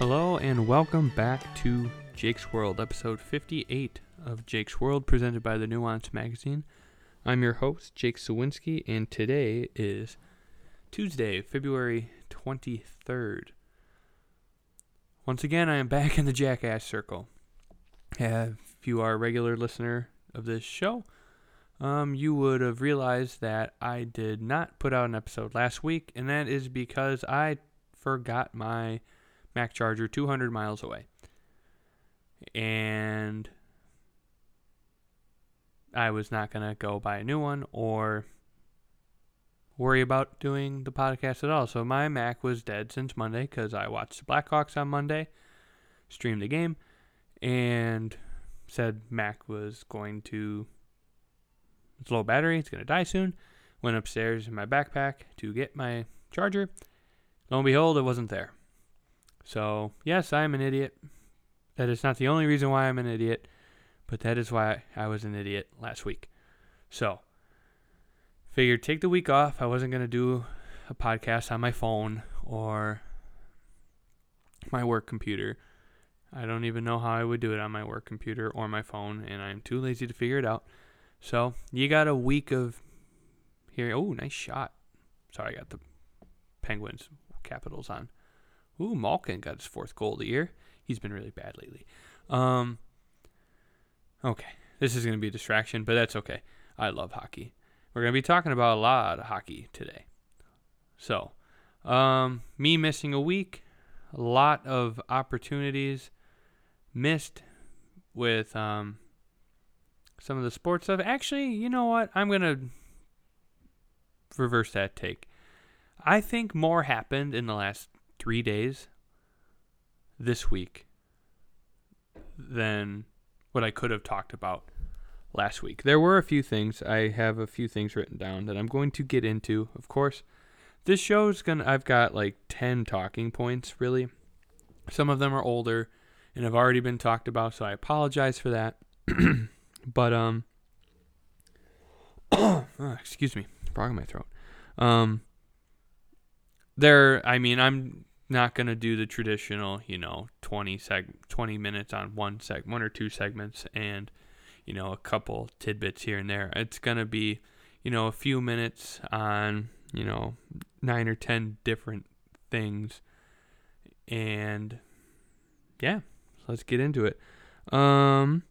Hello and welcome back to Jake's World, episode 58 of Jake's World, presented by the Nuance Magazine. I'm your host, Jake Sawinski, and today is Tuesday, February 23rd. Once again, I am back in the Jackass Circle. if you are a regular listener of this show, um, you would have realized that I did not put out an episode last week, and that is because I forgot my Mac charger 200 miles away. And I was not going to go buy a new one or worry about doing the podcast at all. So my Mac was dead since Monday because I watched the Blackhawks on Monday, streamed the game, and said Mac was going to it's low battery, it's going to die soon. Went upstairs in my backpack to get my charger. Lo and behold, it wasn't there. So, yes, I am an idiot. That is not the only reason why I'm an idiot, but that is why I was an idiot last week. So, figured take the week off. I wasn't going to do a podcast on my phone or my work computer. I don't even know how I would do it on my work computer or my phone, and I'm too lazy to figure it out. So you got a week of here. Oh, nice shot. Sorry, I got the Penguins Capitals on. Ooh, Malkin got his fourth goal of the year. He's been really bad lately. Um, okay, this is going to be a distraction, but that's okay. I love hockey. We're going to be talking about a lot of hockey today. So, um, me missing a week, a lot of opportunities missed with um, some of the sports stuff. Actually, you know what? I'm going to reverse that take. I think more happened in the last three days this week than what I could have talked about last week. There were a few things. I have a few things written down that I'm going to get into. Of course, this show's going to I've got like 10 talking points really. Some of them are older and have already been talked about, so I apologize for that. But um, oh, excuse me, frog in my throat. Um, there. I mean, I'm not gonna do the traditional, you know, 20 seg 20 minutes on one seg one or two segments and you know a couple tidbits here and there. It's gonna be, you know, a few minutes on you know nine or ten different things, and yeah, let's get into it. Um,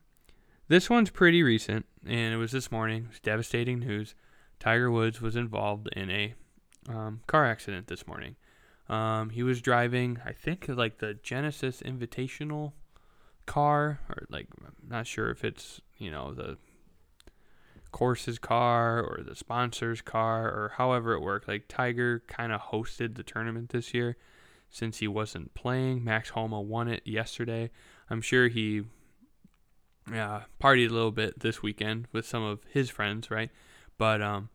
this one's pretty recent, and it was this morning. It was devastating news. Tiger Woods was involved in a um, car accident this morning. Um, he was driving, I think, like the Genesis Invitational car, or like, I'm not sure if it's, you know, the course's car or the sponsor's car or however it worked. Like, Tiger kind of hosted the tournament this year since he wasn't playing. Max Homa won it yesterday. I'm sure he uh, partied a little bit this weekend with some of his friends, right? But um,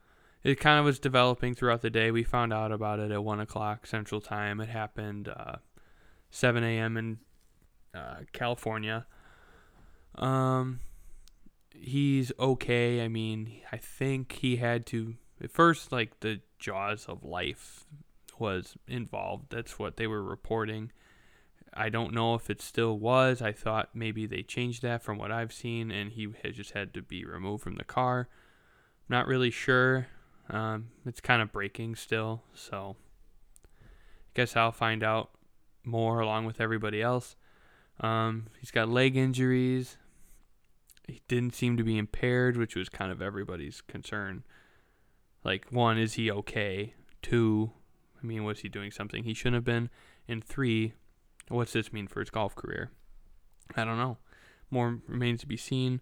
it kind of was developing throughout the day. We found out about it at one o'clock Central Time. It happened uh, 7 a.m. in uh, California. Um, he's okay. I mean, I think he had to at first, like the jaws of life was involved. That's what they were reporting. I don't know if it still was. I thought maybe they changed that from what I've seen, and he had just had to be removed from the car. Not really sure. Um, it's kind of breaking still, so I guess I'll find out more along with everybody else. Um, he's got leg injuries. He didn't seem to be impaired, which was kind of everybody's concern. Like, one, is he okay? Two, I mean, was he doing something he shouldn't have been? And three, What's this mean for his golf career? I don't know. More remains to be seen.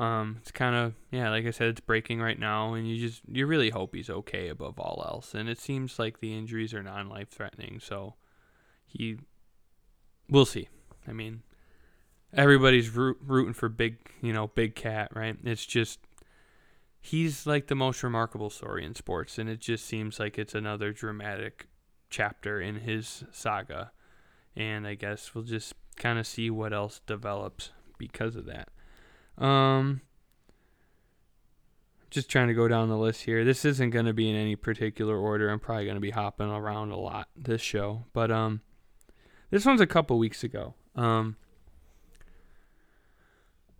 Um, it's kind of yeah, like I said, it's breaking right now, and you just you really hope he's okay above all else. And it seems like the injuries are non-life threatening, so he, we'll see. I mean, everybody's root, rooting for big, you know, big cat, right? It's just he's like the most remarkable story in sports, and it just seems like it's another dramatic chapter in his saga and I guess we'll just kind of see what else develops because of that. Um, just trying to go down the list here. This isn't going to be in any particular order. I'm probably going to be hopping around a lot this show, but um, This one's a couple weeks ago. Um,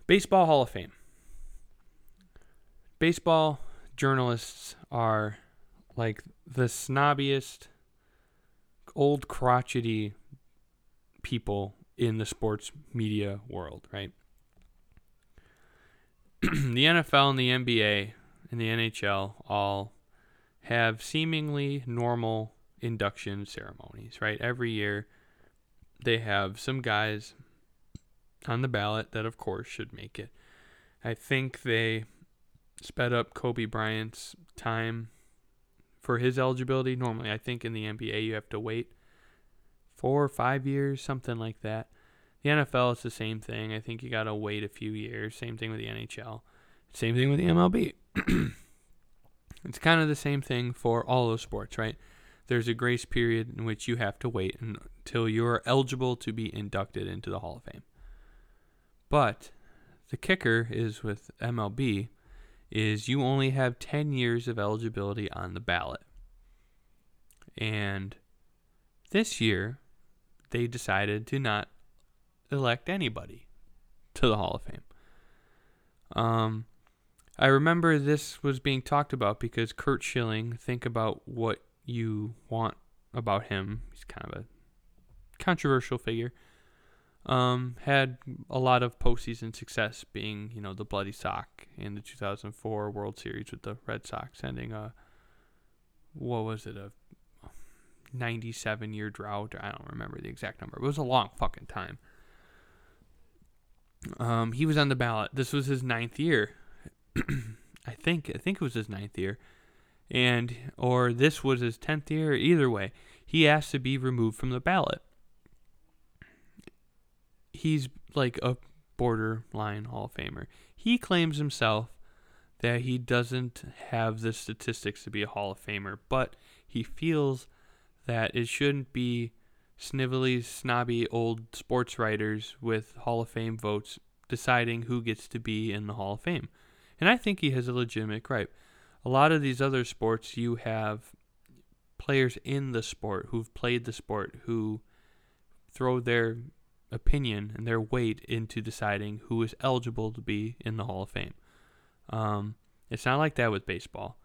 Baseball Hall of Fame. Baseball journalists are like the snobbiest, old crotchety people in the sports media world, right? the NFL and the NBA and the NHL all have seemingly normal induction ceremonies, right? Every year they have some guys on the ballot that, of course, should make it. I think they sped up Kobe Bryant's time for his eligibility. Normally, I think in the NBA you have to wait four or five years, something like that. The NFL is the same thing. I think you got to wait a few years. Same thing with the NHL. Same thing with the MLB. it's kind of the same thing for all those sports, right? There's a grace period in which you have to wait until you're eligible to be inducted into the Hall of Fame. But the kicker is with MLB is you only have 10 years of eligibility on the ballot. And this year they decided to not elect anybody to the Hall of Fame. Um, I remember this was being talked about because Curt Schilling, think about what you want about him. He's kind of a controversial figure. Um, had a lot of postseason success, being you know the bloody sock in the 2004 World Series with the Red Sox, ending a what was it a 97 year drought. I don't remember the exact number. It was a long fucking time. Um, he was on the ballot. This was his ninth year. I think I think it was his ninth year, and or this was his tenth year. Either way, he asked to be removed from the ballot he's like a borderline Hall of Famer. He claims himself that he doesn't have the statistics to be a Hall of Famer, but he feels that it shouldn't be snivelly, snobby old sports writers with Hall of Fame votes deciding who gets to be in the Hall of Fame. And I think he has a legitimate gripe. A lot of these other sports, you have players in the sport who've played the sport who throw their opinion and their weight into deciding who is eligible to be in the Hall of Fame. Um, it's not like that with baseball.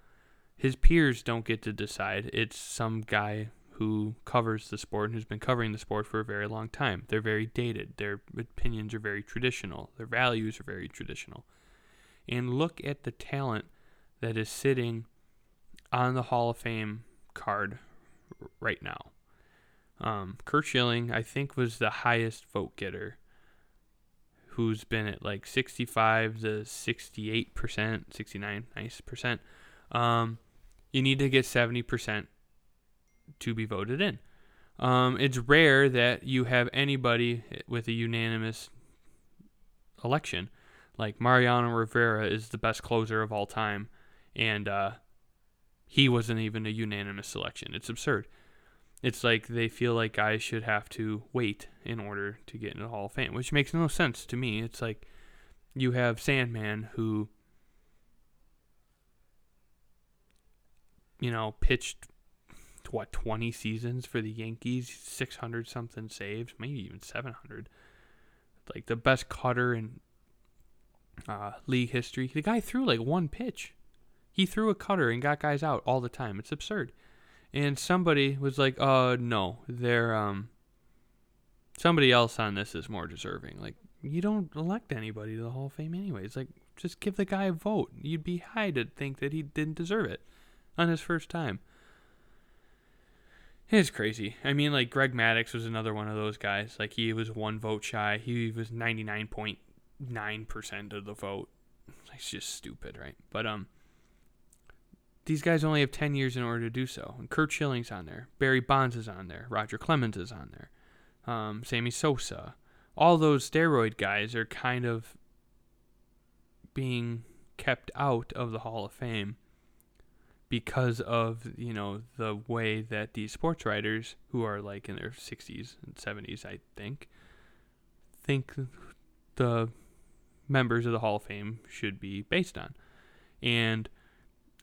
His peers don't get to decide. It's some guy who covers the sport and who's been covering the sport for a very long time. They're very dated. Their opinions are very traditional. Their values are very traditional. And look at the talent that is sitting on the Hall of Fame card right now. Um, Curt Schilling, I think, was the highest vote getter, who's been at like 65 to 68%, 69 nice percent. Um, you need to get 70% to be voted in. Um, it's rare that you have anybody with a unanimous election. Like Mariano Rivera is the best closer of all time, and uh, he wasn't even a unanimous selection. It's absurd it's like they feel like guys should have to wait in order to get into the Hall of Fame, which makes no sense to me. It's like you have Sandman who you know pitched what 20 seasons for the Yankees, 600 something saves, maybe even 700. Like the best cutter in uh, league history. The guy threw like one pitch. He threw a cutter and got guys out all the time. It's absurd and somebody was like, "Uh, no, they're um, somebody else on this is more deserving." Like, you don't elect anybody to the Hall of Fame anyways. Like, just give the guy a vote. You'd be high to think that he didn't deserve it on his first time. It's crazy. I mean, like Greg Maddux was another one of those guys. Like he was one vote shy. He was ninety nine point nine percent of the vote. It's just stupid, right? But um, these guys only have 10 years in order to do so. And Curt Schilling's on there. Barry Bonds is on there. Roger Clemens is on there. Um, Sammy Sosa. All those steroid guys are kind of being kept out of the Hall of Fame because of, you know, the way that these sports writers, who are like in their 60s and 70s, I think, think the members of the Hall of Fame should be based on. And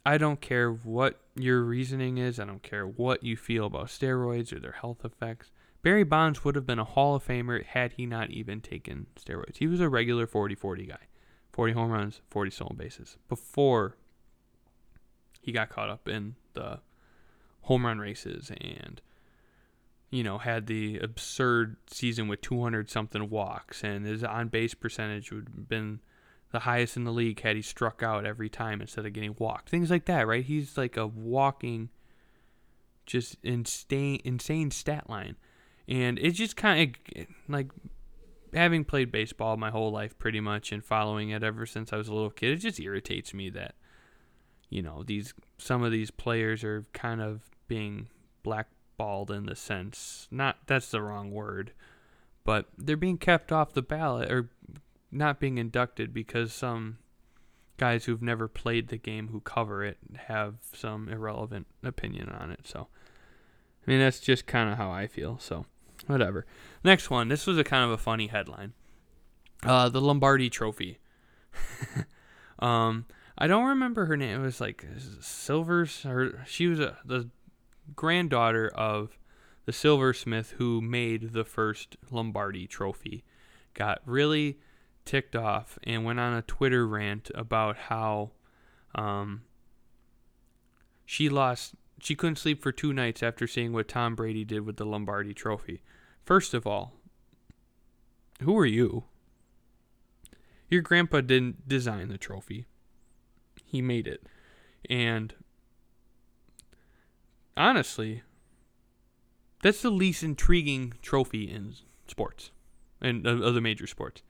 I don't care what your reasoning is. I don't care what you feel about steroids or their health effects. Barry Bonds would have been a Hall of Famer had he not even taken steroids. He was a regular 40 40 guy 40 home runs, 40 stolen bases before he got caught up in the home run races and you know had the absurd season with 200 something walks. And his on base percentage would have been the highest in the league had he struck out every time instead of getting walked. Things like that right? He's like a walking just insane insane stat line. And it's just kind of like having played baseball my whole life pretty much and following it ever since I was a little kid it just irritates me that you know these some of these players are kind of being blackballed in the sense not that's the wrong word but they're being kept off the ballot or not being inducted because some guys who've never played the game who cover it have some irrelevant opinion on it. So I mean that's just kind of how I feel. So whatever. Next one. This was a kind of a funny headline. Uh, the Lombardi Trophy. Um I don't remember her name. It was like Silvers. Her she was a, the granddaughter of the silversmith who made the first Lombardi Trophy. Got really ticked off and went on a Twitter rant about how um, she lost. She couldn't sleep for two nights after seeing what Tom Brady did with the Lombardi Trophy. First of all, who are you? Your grandpa didn't design the trophy he made it. And honestly, that's the least intriguing trophy in sports and other major sports.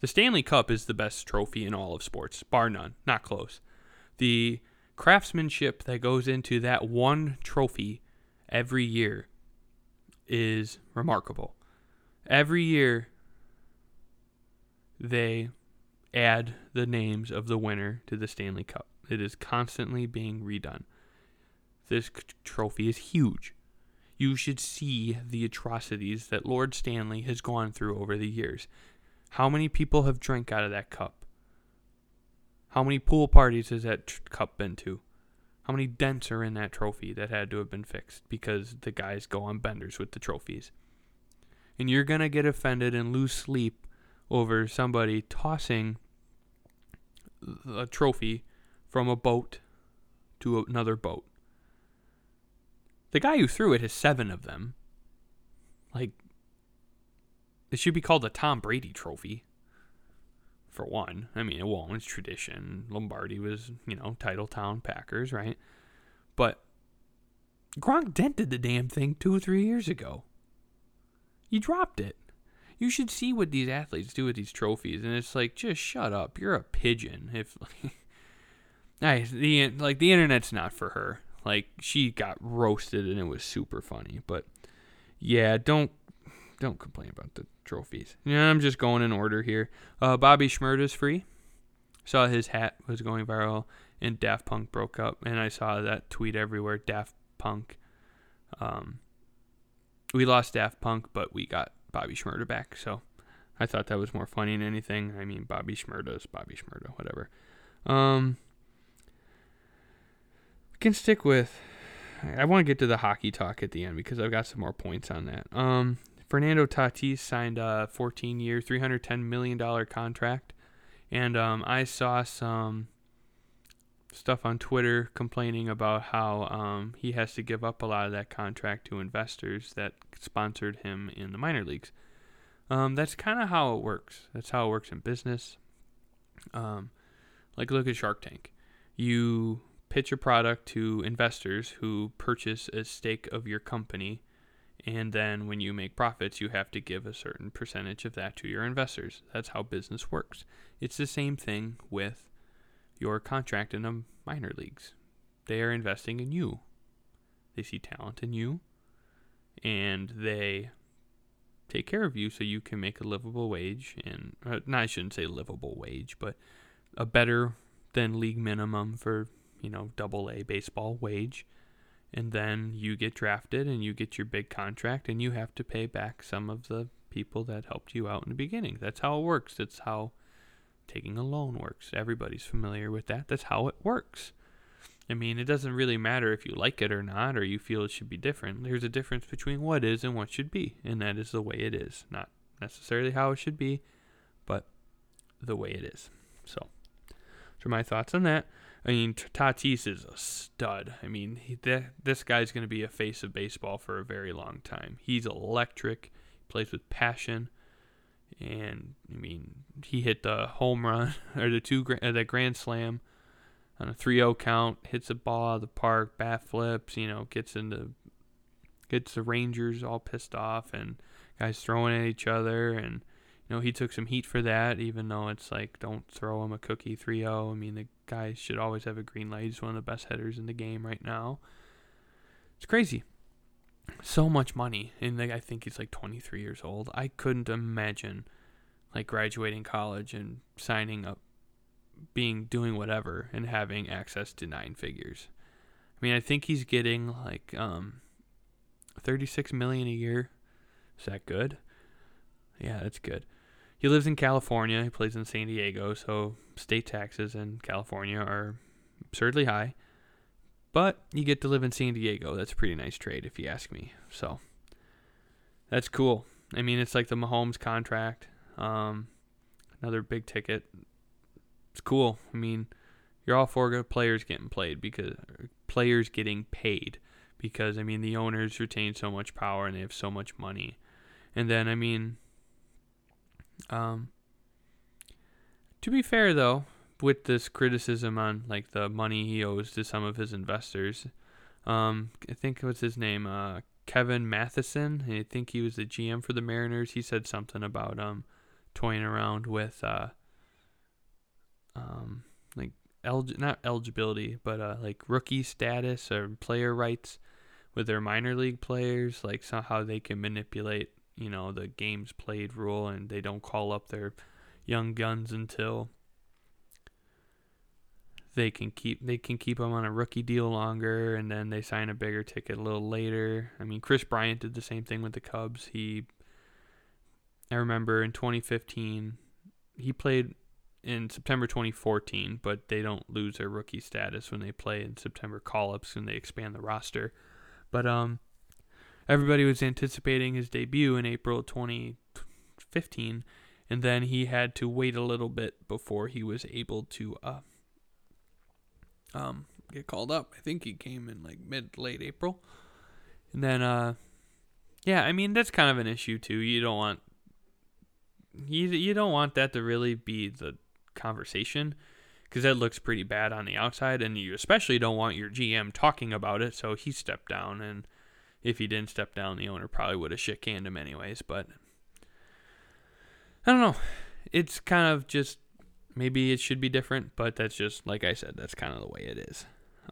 The Stanley Cup is the best trophy in all of sports, bar none, not close. The craftsmanship that goes into that one trophy every year is remarkable. Every year, they add the names of the winner to the Stanley Cup. It is constantly being redone. This trophy is huge. You should see the atrocities that Lord Stanley has gone through over the years. How many people have drank out of that cup? How many pool parties has that tr- cup been to? How many dents are in that trophy that had to have been fixed because the guys go on benders with the trophies? And you're going to get offended and lose sleep over somebody tossing a trophy from a boat to another boat. The guy who threw it has seven of them. Like, it should be called the Tom Brady Trophy. For one, I mean, it won't. It's tradition. Lombardi was, you know, title town Packers, right? But Gronk dented the damn thing two or three years ago. He dropped it you should see what these athletes do with these trophies, and it's like, just shut up. You're a pigeon. If I the like the internet's not for her. Like she got roasted, and it was super funny. But yeah, don't don't complain about the trophies. Yeah, I'm just going in order here. Uh, Bobby is free. Saw his hat was going viral, and Daft Punk broke up, and I saw that tweet everywhere. Daft Punk. Um, we lost Daft Punk, but we got Bobby Shmurda back. So I thought that was more funny than anything. I mean, Bobby Shmurda is Bobby Shmurda, whatever. Um, we can stick with. I want to get to the hockey talk at the end because I've got some more points on that. Um, Fernando Tatis signed a 14-year, 310 million dollar contract, and um, I saw some stuff on Twitter complaining about how um, he has to give up a lot of that contract to investors that sponsored him in the minor leagues. Um, that's kind of how it works. That's how it works in business. Um, like look at Shark Tank. You pitch a product to investors who purchase a stake of your company, and then when you make profits, you have to give a certain percentage of that to your investors. That's how business works. It's the same thing with your contract in the minor leagues. They are investing in you. They see talent in you and they take care of you so you can make a livable wage and uh, no, I shouldn't say livable wage, but a better than league minimum for, you know, double A baseball wage. And then you get drafted and you get your big contract and you have to pay back some of the people that helped you out in the beginning. That's how it works. That's how taking a loan works. Everybody's familiar with that. That's how it works. I mean, it doesn't really matter if you like it or not, or you feel it should be different. There's a difference between what is and what should be, and that is the way it is. Not necessarily how it should be, but the way it is. So, are my thoughts on that. I mean, Tatis is a stud. I mean, he, th- this guy's going to be a face of baseball for a very long time. He's electric, plays with passion, and I mean, he hit the home run or the two uh, the grand slam on a 3-0 count, hits a ball out of the park, bat flips, you know, gets into gets the Rangers all pissed off and guys throwing at each other and you know, he took some heat for that, even though it's like, don't throw him a cookie 3 0. I mean, the guy should always have a green light. He's one of the best hitters in the game right now. It's crazy. So much money. And like, I think he's like 23 years old. I couldn't imagine like graduating college and signing up, being doing whatever, and having access to nine figures. I mean, I think he's getting like um, 36 million a year. Is that good? Yeah, that's good. He lives in California. He plays in San Diego, so state taxes in California are absurdly high. But you get to live in San Diego. That's a pretty nice trade, if you ask me. So that's cool. I mean, it's like the Mahomes contract. Um, another big ticket. It's cool. I mean, you're all for good players getting played because players getting paid because I mean the owners retain so much power and they have so much money. And then I mean um, to be fair, though, with this criticism on like the money he owes to some of his investors, um, I think what's his name, uh, Kevin Matheson. I think he was the GM for the Mariners. He said something about um, toying around with uh, um, like elig- not eligibility, but uh, like rookie status or player rights with their minor league players, like somehow they can manipulate you know the games played rule and they don't call up their young guns until they can keep they can keep them on a rookie deal longer and then they sign a bigger ticket a little later. I mean Kris Bryant did the same thing with the Cubs. He I remember in 2015 he played in September 2014, but they don't lose their rookie status when they play in September call-ups when they expand the roster. But um everybody was anticipating his debut in April 2015, and then he had to wait a little bit before he was able to uh, um, get called up. I think he came in like mid late April, and then uh, yeah, I mean that's kind of an issue too. You don't want you you don't want that to really be the conversation because that looks pretty bad on the outside, and you especially don't want your GM talking about it. So he stepped down and if he didn't step down, the owner probably would have shit canned him anyways. But I don't know. It's kind of just maybe it should be different, but that's just like I said, that's kind of the way it is.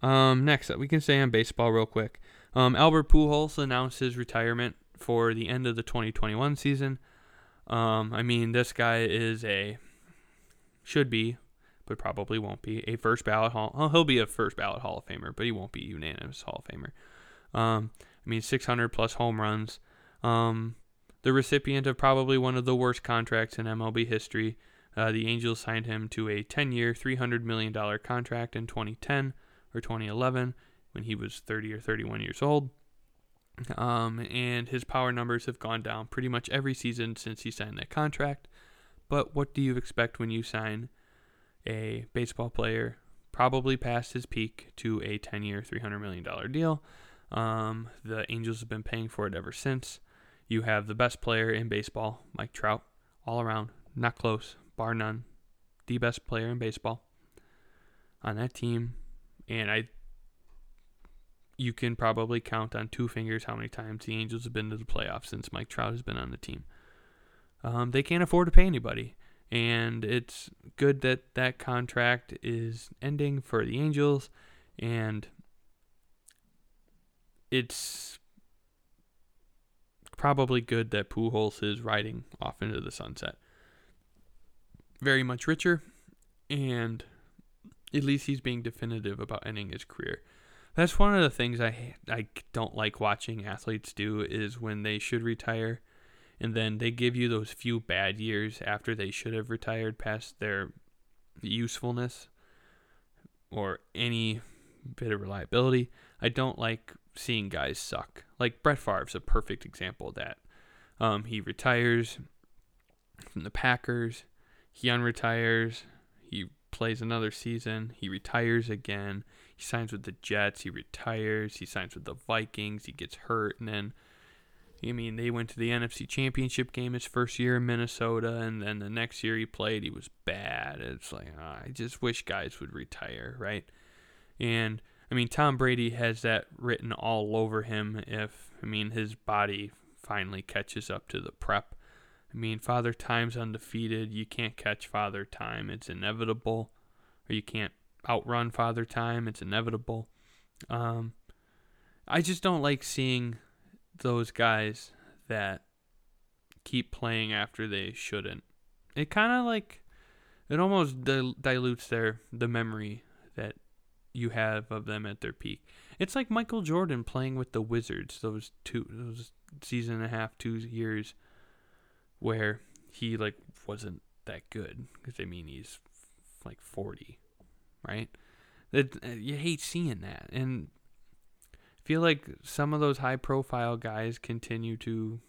Um, next up, we can say on baseball real quick. Um, Albert Pujols announced his retirement for the end of the 2021 season. Um, I mean, this guy is a should be, but probably won't be a first ballot hall. Well, he'll be a first ballot Hall of Famer, but he won't be unanimous Hall of Famer. Um, I mean, 600 plus home runs. Um, the recipient of probably one of the worst contracts in MLB history. Uh, the Angels signed him to a 10 year, $300 million contract in 2010 or 2011 when he was 30 or 31 years old. Um, and his power numbers have gone down pretty much every season since he signed that contract. But what do you expect when you sign a baseball player probably past his peak to a 10 year, $300 million deal? Um, the Angels have been paying for it ever since. You have the best player in baseball, Mike Trout, all around, not close, bar none, the best player in baseball on that team. And I, you can probably count on two fingers how many times the Angels have been to the playoffs since Mike Trout has been on the team. Um, they can't afford to pay anybody, and it's good that that contract is ending for the Angels, and it's probably good that Pujols is riding off into the sunset. Very much richer, and at least he's being definitive about ending his career. That's one of the things I I don't like watching athletes do is when they should retire, and then they give you those few bad years after they should have retired past their usefulness, or any bit of reliability. I don't like seeing guys suck. Like Brett Favre's a perfect example of that. Um, he retires from the Packers. He unretires. He plays another season. He retires again. He signs with the Jets. He retires. He signs with the Vikings. He gets hurt, and then I mean, they went to the NFC Championship game his first year in Minnesota, and then the next year he played, he was bad. It's like oh, I just wish guys would retire, right? And I mean, Tom Brady has that written all over him. If I mean his body finally catches up to the prep. I mean, Father Time's undefeated. You can't catch Father Time. It's inevitable. Or you can't outrun Father Time. It's inevitable. Um, I just don't like seeing those guys that keep playing after they shouldn't. It kind of like it almost dil- dilutes their the memory that you have of them at their peak. It's like Michael Jordan playing with the Wizards those two those season and a half, two years where he like wasn't that good because I mean he's like 40, right? It, uh, you hate seeing that, and feel like some of those high profile guys continue to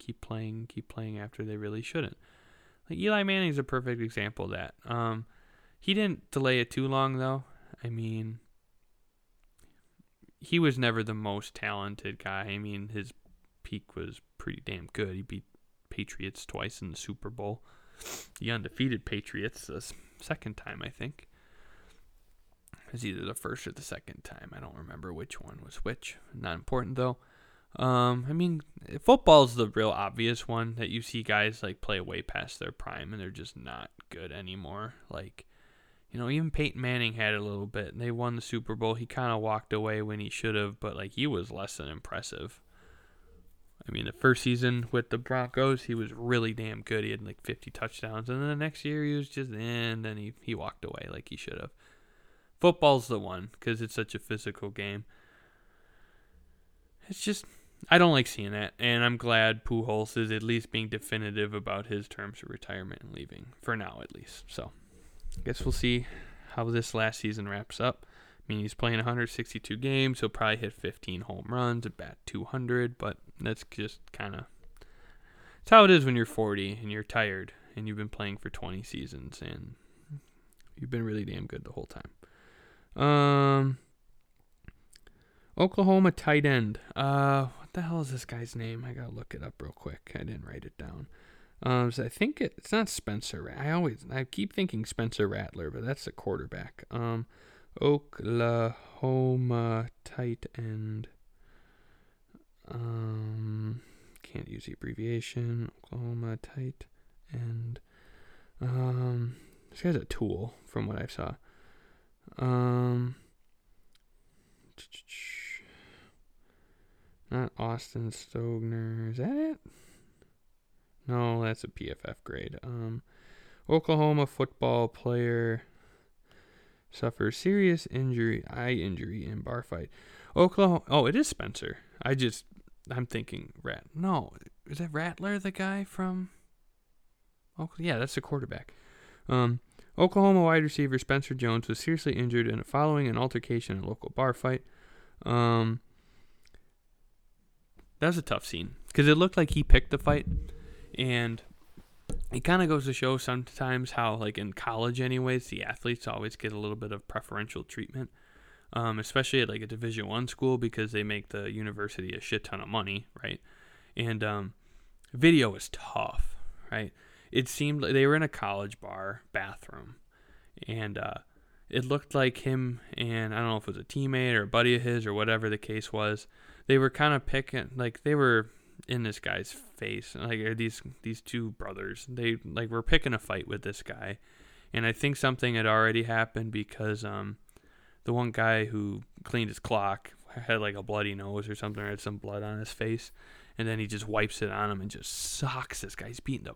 keep playing, keep playing after they really shouldn't. Like Eli Manning's a perfect example of that. Um, he didn't delay it too long though. I mean, he was never the most talented guy. I mean, his peak was pretty damn good. He beat Patriots twice in the Super Bowl. The undefeated Patriots the second time, I think. It's either the first or the second time. I don't remember which one was which. Not important though. Um, I mean, football's the real obvious one that you see guys like play way past their prime and they're just not good anymore. Like, you know, even Peyton Manning had a little bit. They won the Super Bowl. He kind of walked away when he should have, but like he was less than impressive. I mean, the first season with the Broncos, he was really damn good. He had like 50 touchdowns, and then the next year he was just in, and then he he walked away like he should have. Football's the one because it's such a physical game. It's just I don't like seeing that, and I'm glad Pujols is at least being definitive about his terms of retirement and leaving for now, at least. So, I guess we'll see how this last season wraps up. I mean, he's playing 162 games. He'll probably hit 15 home runs, at bat 200, but that's just kind of it's how it is when you're 40 and you're tired and you've been playing for 20 seasons and you've been really damn good the whole time. Um, Oklahoma tight end. Uh, what the hell is this guy's name? I gotta look it up real quick. I didn't write it down. Um, so I think it, it's not Spencer. I always I keep thinking Spencer Rattler, but that's the quarterback. Um, Oklahoma tight end. Um, can't use the abbreviation. Oklahoma tight end. Um, this guy's a tool from what I saw. Um, not Austin Stogner. Is that it? No, that's a PFF grade. Um, Oklahoma football player suffers serious injury, eye injury in bar fight. Oklahoma. Oh, it is Spencer. I just, I'm thinking Rat. No, is that Rattler the guy from? Oh, yeah, that's the quarterback. Um, Oklahoma wide receiver Spencer Jones was seriously injured in following an altercation in a local bar fight. Um, that was a tough scene because it looked like he picked the fight, and it kind of goes to show sometimes how, like in college, anyways, the athletes always get a little bit of preferential treatment, um, especially at like a Division One school because they make the university a shit ton of money, right? And um, video is tough, right? it seemed like they were in a college bar bathroom, and uh, it looked like him and I don't know if it was a teammate or a buddy of his or whatever the case was. They were kind of picking like they were in this guy's face. Like these these two brothers, they like were picking a fight with this guy, and I think something had already happened because um the one guy who cleaned his clock had like a bloody nose or something, or had some blood on his face, and then he just wipes it on him and just socks this guy. He's beating the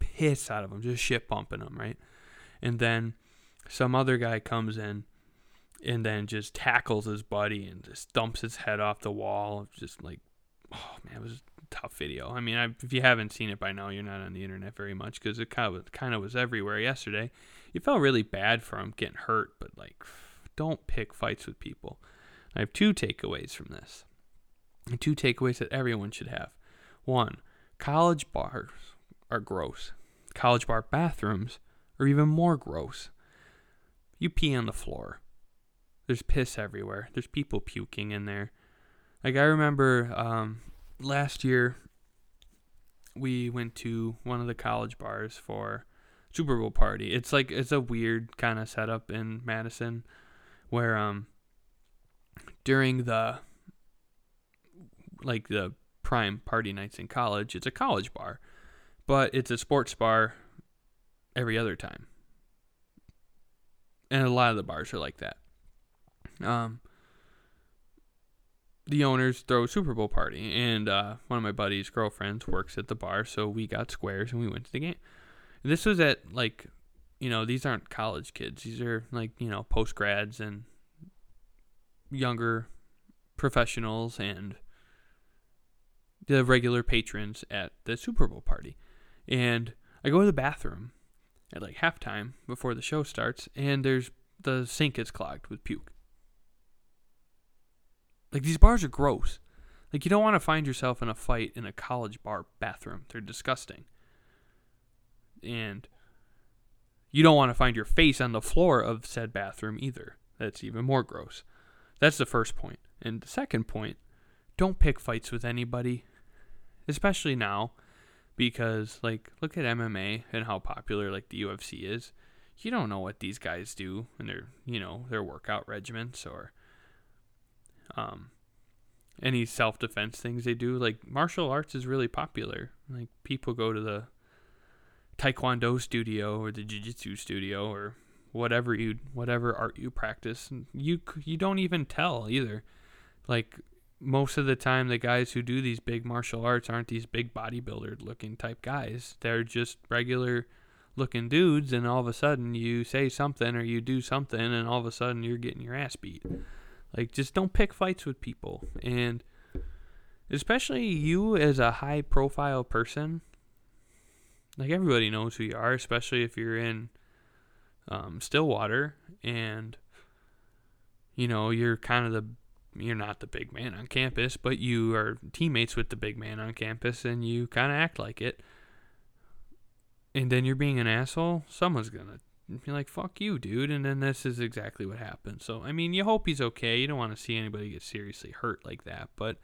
piss out of him, just shit pumping him, right? And then some other guy comes in and then just tackles his buddy and just dumps his head off the wall. Just like, oh man, it was tough video. I mean, I, if you haven't seen it by now, you're not on the internet very much because it kind of kind of was everywhere yesterday. You felt really bad for him getting hurt, but like, don't pick fights with people. I have two takeaways from this. Two takeaways that everyone should have. One, college bars are gross. College bar bathrooms are even more gross. You pee on the floor. There's piss everywhere. There's people puking in there. Like I remember um, last year we went to one of the college bars for Super Bowl party. It's like it's a weird kind of setup in Madison where um during the like the prime party nights in college, it's a college bar, but it's a sports bar every other time. And a lot of the bars are like that. Um the owners throw a Super Bowl party, and uh, one of my buddy's girlfriends works at the bar, so we got squares and we went to the game. This was at like, you know, these aren't college kids; these are like you know post grads and younger professionals and the regular patrons at the Super Bowl party. And I go to the bathroom at like halftime before the show starts, and there's the sink is clogged with puke. Like these bars are gross. Like you don't want to find yourself in a fight in a college bar bathroom. They're disgusting. And you don't want to find your face on the floor of said bathroom either. That's even more gross. That's the first point. And the second point, don't pick fights with anybody, especially now because like look at MMA and how popular like the UFC is. You don't know what these guys do in their, you know, their workout regiments or um, any self defense things they do. Like martial arts is really popular. Like people go to the taekwondo studio or the jiu-jitsu studio or whatever you whatever art you practice. You you don't even tell either. Like most of the time the guys who do these big martial arts aren't these big bodybuilder looking type guys. They're just regular looking dudes and all of a sudden you say something or you do something and all of a sudden you're getting your ass beat. Like, just don't pick fights with people. And especially you as a high profile person, like, everybody knows who you are, especially if you're in um, Stillwater and, you know, you're kind of the you're not the big man on campus, but you are teammates with the big man on campus and you kind of act like it. And then you're being an asshole, someone's going to you're like, fuck you, dude. And then this is exactly what happened. So, I mean, you hope he's okay. You don't want to see anybody get seriously hurt like that. But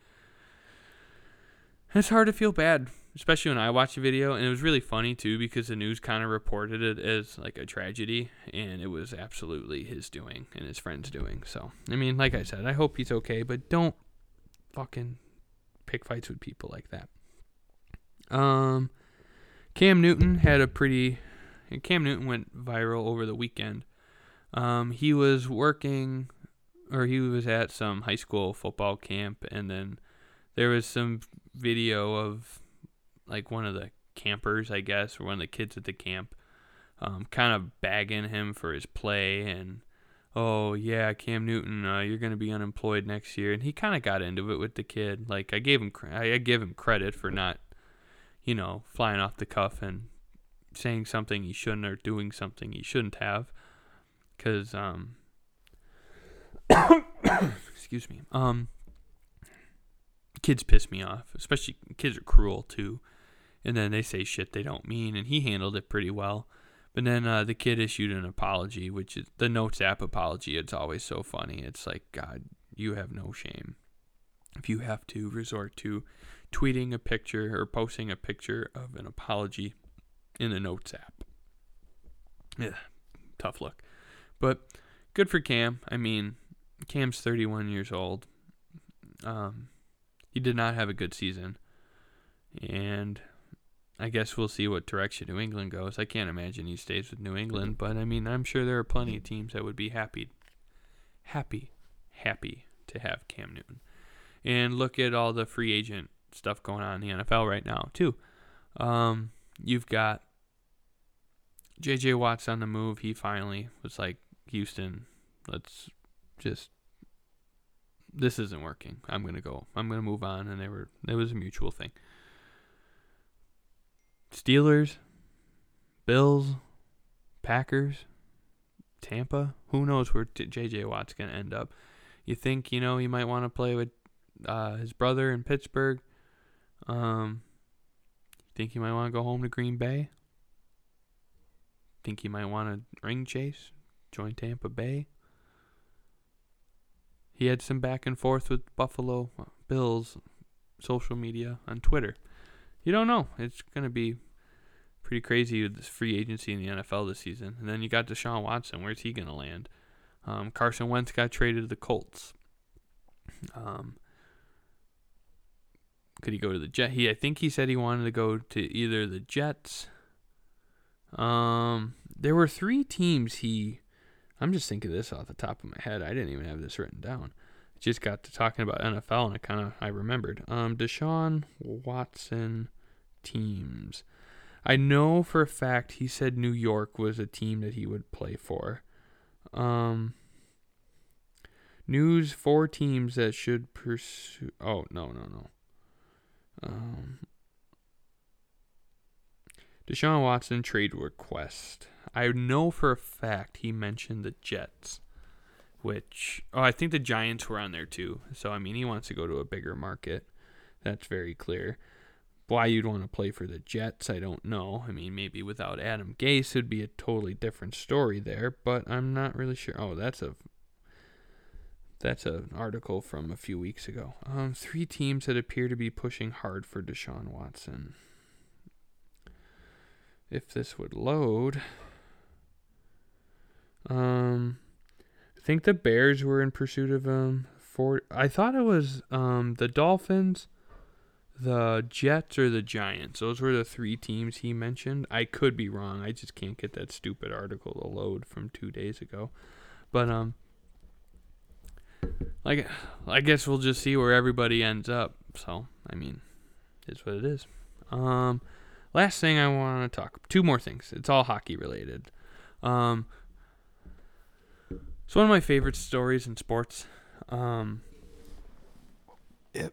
it's hard to feel bad, especially when I watched the video. And it was really funny, too, because the news kind of reported it as like a tragedy. And it was absolutely his doing and his friend's doing. So, I mean, like I said, I hope he's okay. But don't fucking pick fights with people like that. Um, Cam Newton had a pretty and Cam Newton went viral over the weekend. Um, he was working, or he was at some high school football camp, and then there was some video of like one of the campers, I guess, or one of the kids at the camp, um, kind of bagging him for his play and oh yeah, Cam Newton, uh, you're gonna be unemployed next year, and he kind of got into it with the kid. Like I gave him, I give him credit for not, you know, flying off the cuff and saying something he shouldn't or doing something he shouldn't have. Because um excuse me um kids piss me off especially kids are cruel too. And then they say shit they don't mean and he handled it pretty well. But then uh, the kid issued an apology which is the notes app apology it's always so funny. It's like god you have no shame. If you have to resort to tweeting a picture or posting a picture of an apology in the Notes app. Yeah, tough look. But good for Cam. I mean, Cam's 31 years old. Um, he did not have a good season. And I guess we'll see what direction New England goes. I can't imagine he stays with New England, but I mean, I'm sure there are plenty of teams that would be happy, happy, happy to have Cam Newton. And look at all the free agent stuff going on in the NFL right now, too. Um, you've got JJ Watt's on the move. He finally was like, Houston, let's just this isn't working. I'm gonna go. I'm gonna move on, and they were it was a mutual thing. Steelers, Bills, Packers, Tampa. Who knows where J.J. Watt's to end up? You think you know he might want to play with uh, his brother in Pittsburgh? Um, think he might want to go home to Green Bay? Think he might want to ring chase, join Tampa Bay? He had some back and forth with Buffalo Bills social media on Twitter. You don't know. It's going to be pretty crazy with this free agency in the NFL this season. And then you got Deshaun Watson. Where's he going to land? Um, Carson Wentz got traded to the Colts. Um, could he go to the Jet? He, I think he said he wanted to go to either the Jets. Um, there were three teams he. I'm just thinking this off the top of my head. I didn't even have this written down. Just got to talking about NFL and I kind of I remembered. Um, Deshaun Watson teams. I know for a fact he said New York was a team that he would play for. Um, news four teams that should pursue. Oh no no no. Um, Deshaun Watson trade request. I know for a fact he mentioned the Jets, which oh I think the Giants were on there too. So I mean he wants to go to a bigger market. That's very clear. Why you'd want to play for the Jets, I don't know. I mean, maybe without Adam Gase, it'd be a totally different story there, but I'm not really sure. Oh, that's a that's an article from a few weeks ago. Um, three teams that appear to be pushing hard for Deshaun Watson. If this would load, um, I think the Bears were in pursuit of him. For I thought it was um the Dolphins the Jets or the Giants. Those were the three teams he mentioned. I could be wrong. I just can't get that stupid article to load from two days ago. But um, like I guess we'll just see where everybody ends up. So I mean, it's what it is. Um, last thing I want to talk. Two more things. It's all hockey related. Um, it's one of my favorite stories in sports. Um, it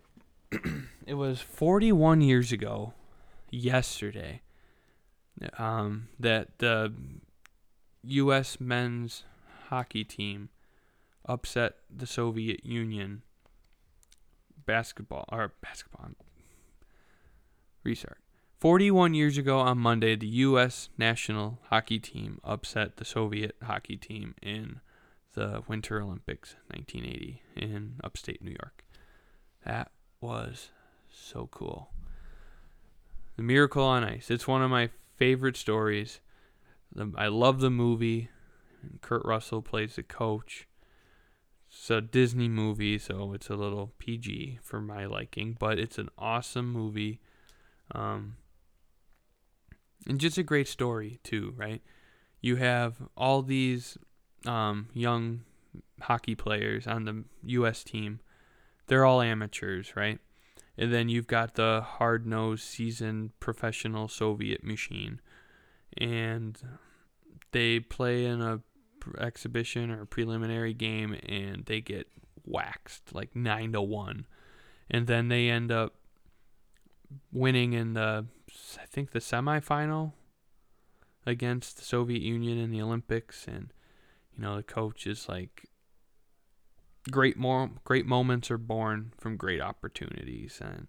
it was 41 years ago, yesterday, um, that the U.S. men's hockey team upset the Soviet Union basketball or basketball. Restart. 41 years ago on Monday, the U.S. national hockey team upset the Soviet hockey team in the Winter Olympics 1980 in upstate New York. That was so cool. The Miracle on Ice. It's one of my favorite stories. The, I love the movie. Kurt Russell plays the coach. It's a Disney movie, so it's a little PG for my liking, but it's an awesome movie. Um, and just a great story, too, right? You have all these um, young hockey players on the U.S. team. They're all amateurs, right? And then you've got the hard nosed, seasoned professional Soviet machine. And they play in a exhibition or preliminary game and they get waxed like 9 to 1. And then they end up winning in the I think the semifinal against the Soviet Union in the Olympics and you know the coach is like great more great moments are born from great opportunities and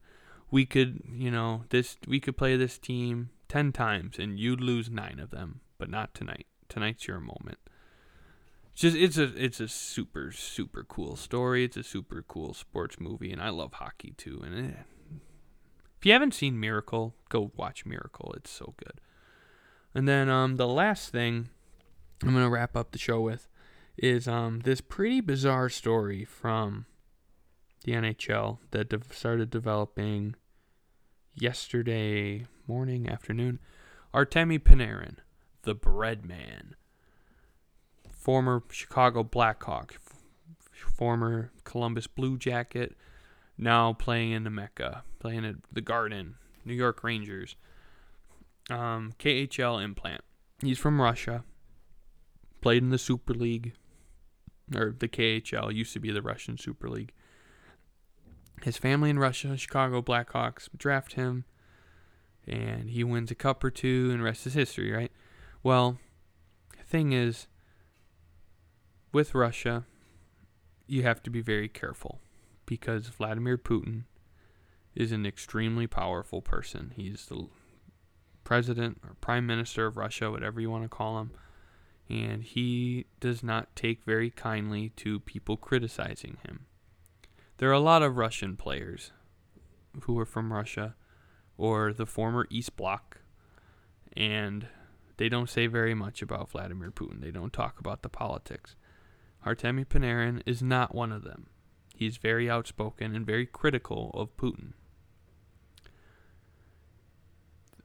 we could you know this we could play this team 10 times and you'd lose 9 of them but not tonight. Tonight's your moment. It's just it's a it's a super super cool story. It's a super cool sports movie and I love hockey too and it, if you haven't seen Miracle go watch Miracle. It's so good. And then um the last thing I'm going to wrap up the show with is um, this pretty bizarre story from the NHL that de- started developing yesterday morning, afternoon. Artemi Panarin, the bread man, former Chicago Blackhawk, f- former Columbus Blue Jacket, now playing in the Mecca, playing at the Garden, New York Rangers. Um, KHL implant. He's from Russia. Played in the Super League, or the KHL used to be the Russian Super League. His family in Russia, Chicago Blackhawks, draft him, and he wins a cup or two, and rest is history, right? Well, the thing is, with Russia, you have to be very careful because Vladimir Putin is an extremely powerful person. He's the president or prime minister of Russia, whatever you want to call him, and he does not take very kindly to people criticizing him. There are a lot of Russian players who are from Russia or the former East Bloc, and they don't say very much about Vladimir Putin. They don't talk about the politics. Artemi Panarin is not one of them. He's very outspoken and very critical of Putin.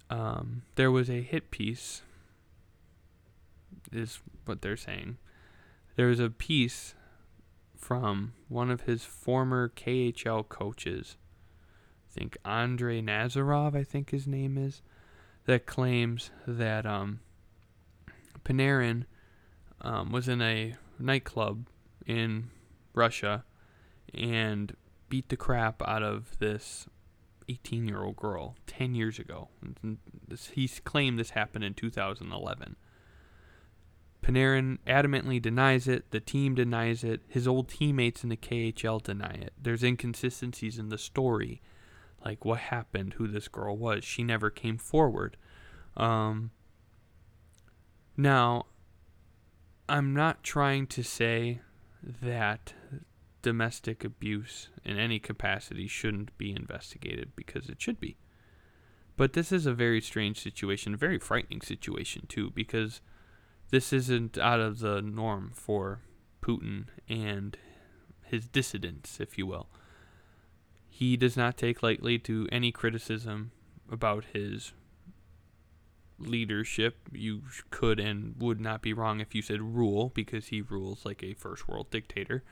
Um, there was a hit piece, is what they're saying. There was a piece from one of his former KHL coaches, I think Andrei Nazarov, I think his name is, that claims that um, Panarin um, was in a nightclub in Russia and beat the crap out of this 18 year old girl 10 years ago. He's claimed this happened in 2011. Panarin adamantly denies it. The team denies it. His old teammates in the KHL deny it. There's inconsistencies in the story, like what happened, who this girl was. She never came forward. Um, now, I'm not trying to say that domestic abuse in any capacity shouldn't be investigated because it should be. But this is a very strange situation, a very frightening situation too, because this isn't out of the norm for Putin and his dissidents, if you will. He does not take lightly to any criticism about his leadership. You could and would not be wrong if you said rule, because he rules like a first world dictator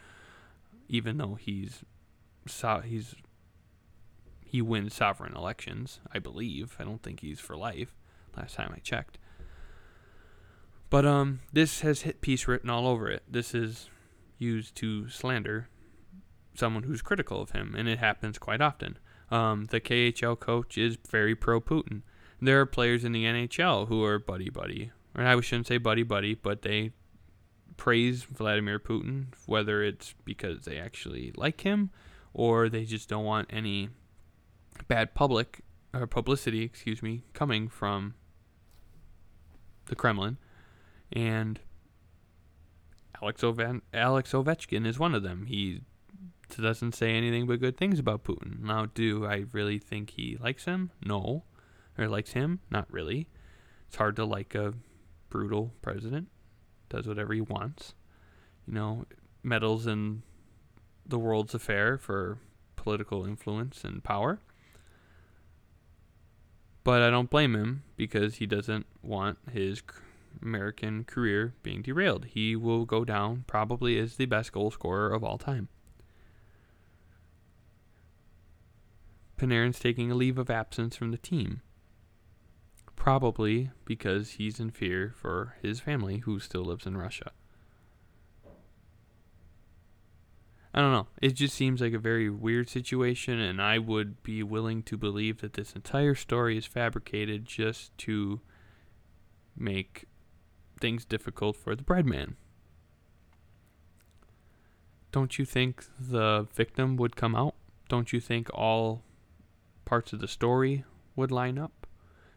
even though he's so, he's he wins sovereign elections, I believe. I don't think he's for life. Last time I checked. But um, this has hit piece written all over it. This is used to slander someone who's critical of him, and it happens quite often. Um, the KHL coach is very pro Putin. There are players in the NHL who are buddy buddy, or I shouldn't say buddy buddy, but they praise Vladimir Putin, whether it's because they actually like him or they just don't want any bad public or publicity, excuse me, coming from the Kremlin. And Alex, Ove- Alex Ovechkin is one of them. He doesn't say anything but good things about Putin. Now, do I really think he likes him? No. Or likes him? Not really. It's hard to like a brutal president does whatever he wants. You know, meddles in the world's affair for political influence and power. But I don't blame him because he doesn't want his American career being derailed. He will go down probably as the best goal scorer of all time. Panarin's taking a leave of absence from the team. Probably because he's in fear for his family who still lives in Russia. I don't know. It just seems like a very weird situation, and I would be willing to believe that this entire story is fabricated just to make things difficult for the bread man. Don't you think the victim would come out? Don't you think all parts of the story would line up?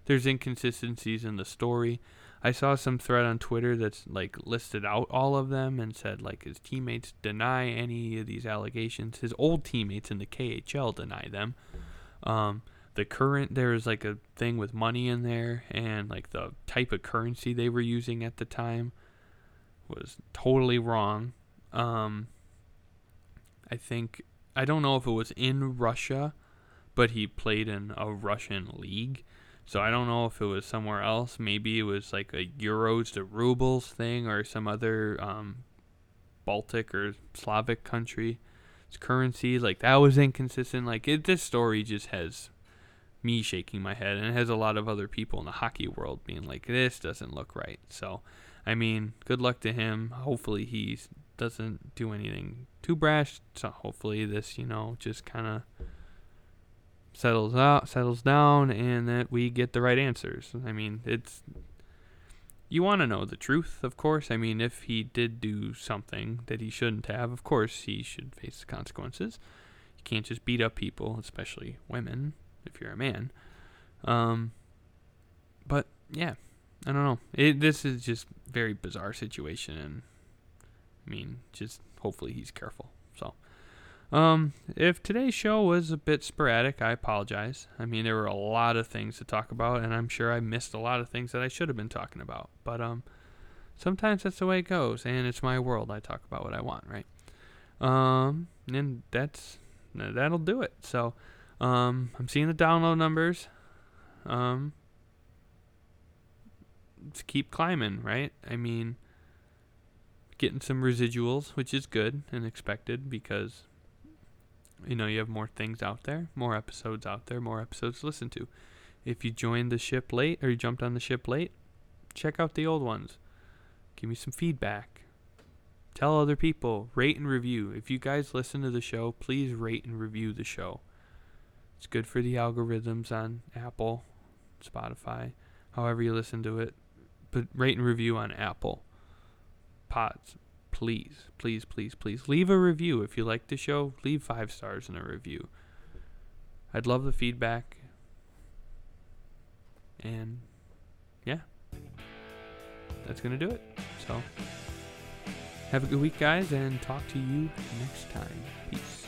there's inconsistencies in the story. I saw some thread on Twitter that's like listed out all of them and said like his teammates deny any of these allegations. His old teammates in the KHL deny them. Um, the current there is like a thing with money in there and like the type of currency they were using at the time was totally wrong. Um, I think I don't know if it was in Russia, but he played in a Russian league so I don't know if it was somewhere else. Maybe it was like a euros to rubles thing or some other um, Baltic or Slavic country. Currency like that was inconsistent. Like it, this story just has me shaking my head, and it has a lot of other people in the hockey world being like, "This doesn't look right." So, I mean, good luck to him. Hopefully, he doesn't do anything too brash. So hopefully, this you know just kind of settles out, settles down, and that we get the right answers. I mean, it's you want to know the truth, of course. I mean, if he did do something that he shouldn't have, of course he should face the consequences. You can't just beat up people, especially women, if you're a man. Um, but yeah, I don't know. It, this is just very bizarre situation, and I mean, just hopefully he's careful. So, um, if today's show was a bit sporadic, I apologize. I mean, there were a lot of things to talk about, and I'm sure I missed a lot of things that I should have been talking about. But um, sometimes that's the way it goes, and it's my world. I talk about what I want, right? Um, and that's that'll do it. So, um, I'm seeing the download numbers. Um, keep climbing, right? I mean, getting some residuals, which is good and expected because you know you have more things out there, more episodes out there, more episodes to listen to. If you joined the ship late or you jumped on the ship late, check out the old ones. Give me some feedback. Tell other people, rate and review. If you guys listen to the show, please rate and review the show. It's good for the algorithms on Apple, Spotify, however you listen to it. But rate and review on Apple. Pods, please, please, please, please leave a review if you like the show. Leave five stars in a review. I'd love the feedback. And yeah, that's gonna do it. So have a good week, guys, and talk to you next time. Peace.